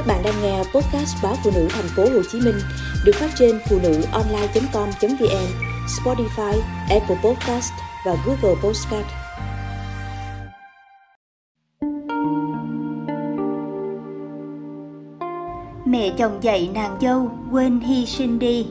Các bạn đang nghe podcast báo phụ nữ thành phố Hồ Chí Minh được phát trên phụ nữ online.com.vn, Spotify, Apple Podcast và Google Podcast. Mẹ chồng dạy nàng dâu quên hy sinh đi.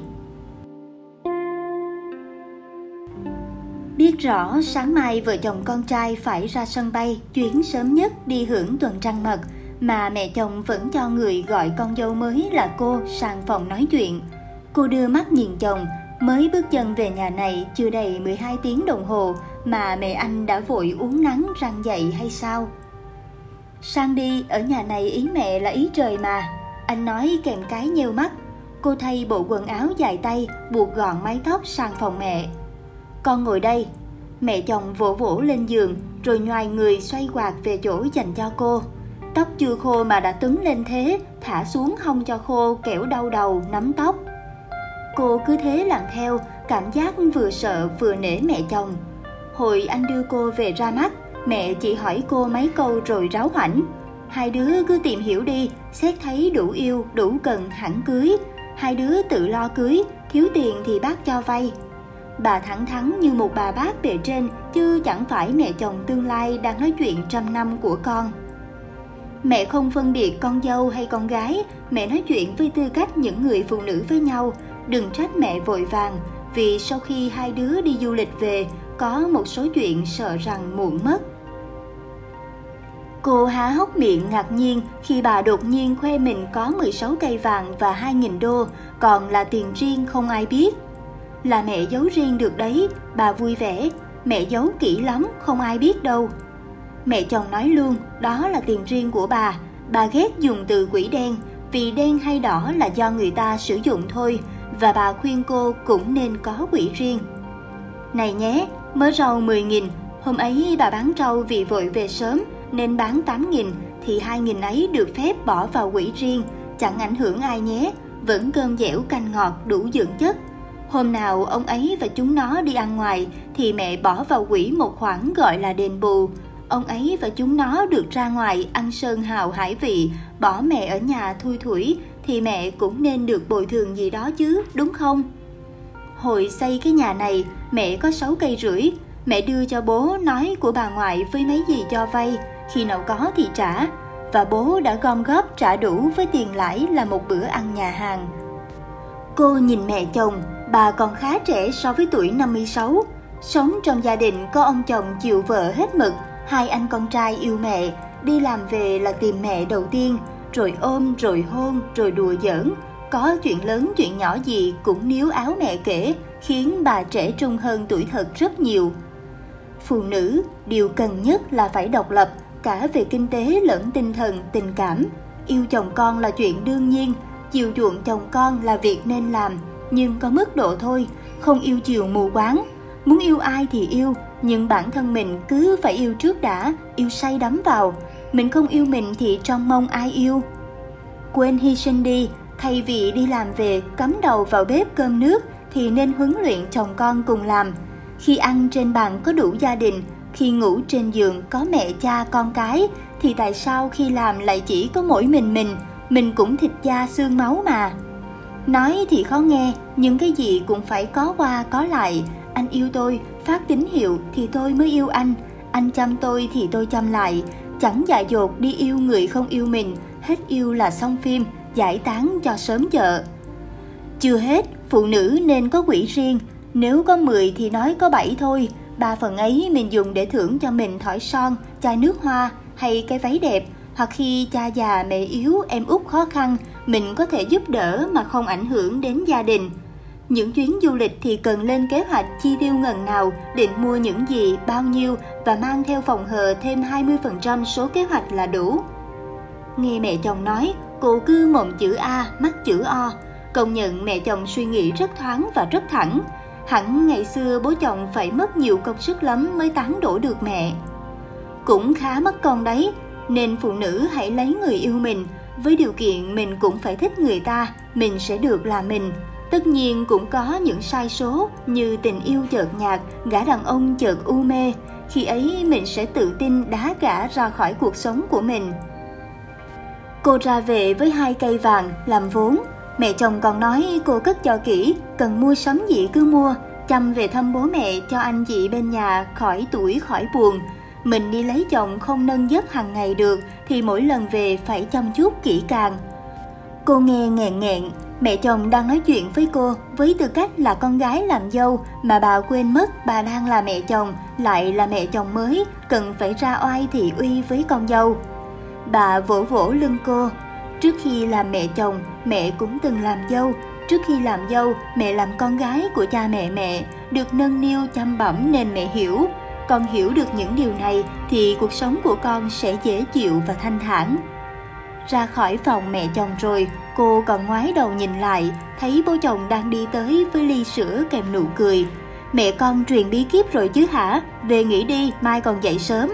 Biết rõ sáng mai vợ chồng con trai phải ra sân bay chuyến sớm nhất đi hưởng tuần trăng mật – mà mẹ chồng vẫn cho người gọi con dâu mới là cô sang phòng nói chuyện. Cô đưa mắt nhìn chồng, mới bước chân về nhà này chưa đầy 12 tiếng đồng hồ mà mẹ anh đã vội uống nắng răng dậy hay sao? Sang đi, ở nhà này ý mẹ là ý trời mà. Anh nói kèm cái nheo mắt. Cô thay bộ quần áo dài tay, buộc gọn mái tóc sang phòng mẹ. Con ngồi đây. Mẹ chồng vỗ vỗ lên giường, rồi nhoài người xoay quạt về chỗ dành cho cô. Tóc chưa khô mà đã tứng lên thế, thả xuống không cho khô kẻo đau đầu, nắm tóc. Cô cứ thế làm theo, cảm giác vừa sợ vừa nể mẹ chồng. Hồi anh đưa cô về ra mắt, mẹ chỉ hỏi cô mấy câu rồi ráo hoảnh. Hai đứa cứ tìm hiểu đi, xét thấy đủ yêu, đủ cần hẳn cưới. Hai đứa tự lo cưới, thiếu tiền thì bác cho vay. Bà thẳng thắn như một bà bác bề trên, chứ chẳng phải mẹ chồng tương lai đang nói chuyện trăm năm của con. Mẹ không phân biệt con dâu hay con gái, mẹ nói chuyện với tư cách những người phụ nữ với nhau. Đừng trách mẹ vội vàng, vì sau khi hai đứa đi du lịch về, có một số chuyện sợ rằng muộn mất. Cô há hốc miệng ngạc nhiên khi bà đột nhiên khoe mình có 16 cây vàng và 2.000 đô, còn là tiền riêng không ai biết. Là mẹ giấu riêng được đấy, bà vui vẻ, mẹ giấu kỹ lắm, không ai biết đâu. Mẹ chồng nói luôn, đó là tiền riêng của bà. Bà ghét dùng từ quỷ đen, vì đen hay đỏ là do người ta sử dụng thôi, và bà khuyên cô cũng nên có quỷ riêng. Này nhé, mớ rau 10.000, hôm ấy bà bán rau vì vội về sớm nên bán 8.000 thì 2.000 ấy được phép bỏ vào quỹ riêng, chẳng ảnh hưởng ai nhé, vẫn cơm dẻo canh ngọt đủ dưỡng chất. Hôm nào ông ấy và chúng nó đi ăn ngoài thì mẹ bỏ vào quỹ một khoản gọi là đền bù, ông ấy và chúng nó được ra ngoài ăn sơn hào hải vị, bỏ mẹ ở nhà thui thủi, thì mẹ cũng nên được bồi thường gì đó chứ, đúng không? Hồi xây cái nhà này, mẹ có 6 cây rưỡi, mẹ đưa cho bố nói của bà ngoại với mấy gì cho vay, khi nào có thì trả, và bố đã gom góp trả đủ với tiền lãi là một bữa ăn nhà hàng. Cô nhìn mẹ chồng, bà còn khá trẻ so với tuổi 56, sống trong gia đình có ông chồng chịu vợ hết mực, hai anh con trai yêu mẹ, đi làm về là tìm mẹ đầu tiên, rồi ôm, rồi hôn, rồi đùa giỡn. Có chuyện lớn chuyện nhỏ gì cũng níu áo mẹ kể, khiến bà trẻ trung hơn tuổi thật rất nhiều. Phụ nữ, điều cần nhất là phải độc lập, cả về kinh tế lẫn tinh thần, tình cảm. Yêu chồng con là chuyện đương nhiên, chiều chuộng chồng con là việc nên làm, nhưng có mức độ thôi, không yêu chiều mù quáng. Muốn yêu ai thì yêu, nhưng bản thân mình cứ phải yêu trước đã yêu say đắm vào. Mình không yêu mình thì trong mong ai yêu. Quên hy sinh đi thay vì đi làm về cắm đầu vào bếp cơm nước thì nên huấn luyện chồng con cùng làm. Khi ăn trên bàn có đủ gia đình khi ngủ trên giường có mẹ cha con cái thì tại sao khi làm lại chỉ có mỗi mình mình? Mình cũng thịt da xương máu mà. Nói thì khó nghe nhưng cái gì cũng phải có qua có lại anh yêu tôi, phát tín hiệu thì tôi mới yêu anh. Anh chăm tôi thì tôi chăm lại. Chẳng dại dột đi yêu người không yêu mình. Hết yêu là xong phim, giải tán cho sớm chợ chưa hết, phụ nữ nên có quỹ riêng. Nếu có 10 thì nói có 7 thôi. Ba phần ấy mình dùng để thưởng cho mình thỏi son, chai nước hoa hay cái váy đẹp. Hoặc khi cha già mẹ yếu, em út khó khăn, mình có thể giúp đỡ mà không ảnh hưởng đến gia đình những chuyến du lịch thì cần lên kế hoạch chi tiêu ngần nào, định mua những gì, bao nhiêu và mang theo phòng hờ thêm 20% số kế hoạch là đủ. Nghe mẹ chồng nói, cô cứ mồm chữ A, mắt chữ O. Công nhận mẹ chồng suy nghĩ rất thoáng và rất thẳng. Hẳn ngày xưa bố chồng phải mất nhiều công sức lắm mới tán đổ được mẹ. Cũng khá mất công đấy, nên phụ nữ hãy lấy người yêu mình, với điều kiện mình cũng phải thích người ta, mình sẽ được là mình Tất nhiên cũng có những sai số như tình yêu chợt nhạt, gã đàn ông chợt u mê. Khi ấy mình sẽ tự tin đá gã ra khỏi cuộc sống của mình. Cô ra về với hai cây vàng làm vốn. Mẹ chồng còn nói cô cất cho kỹ, cần mua sắm gì cứ mua, chăm về thăm bố mẹ cho anh chị bên nhà khỏi tuổi khỏi buồn. Mình đi lấy chồng không nâng giấc hàng ngày được thì mỗi lần về phải chăm chút kỹ càng. Cô nghe nghẹn nghẹn, mẹ chồng đang nói chuyện với cô với tư cách là con gái làm dâu mà bà quên mất bà đang là mẹ chồng, lại là mẹ chồng mới, cần phải ra oai thị uy với con dâu. Bà vỗ vỗ lưng cô. Trước khi làm mẹ chồng, mẹ cũng từng làm dâu. Trước khi làm dâu, mẹ làm con gái của cha mẹ mẹ, được nâng niu chăm bẩm nên mẹ hiểu. Con hiểu được những điều này thì cuộc sống của con sẽ dễ chịu và thanh thản. Ra khỏi phòng mẹ chồng rồi, cô còn ngoái đầu nhìn lại, thấy bố chồng đang đi tới với ly sữa kèm nụ cười. Mẹ con truyền bí kíp rồi chứ hả? Về nghỉ đi, mai còn dậy sớm.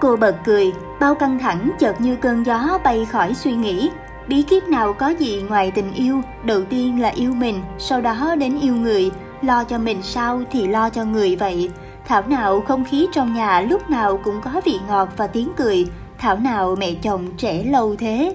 Cô bật cười, bao căng thẳng chợt như cơn gió bay khỏi suy nghĩ. Bí kíp nào có gì ngoài tình yêu, đầu tiên là yêu mình, sau đó đến yêu người, lo cho mình sao thì lo cho người vậy. Thảo nào không khí trong nhà lúc nào cũng có vị ngọt và tiếng cười, thảo nào mẹ chồng trẻ lâu thế.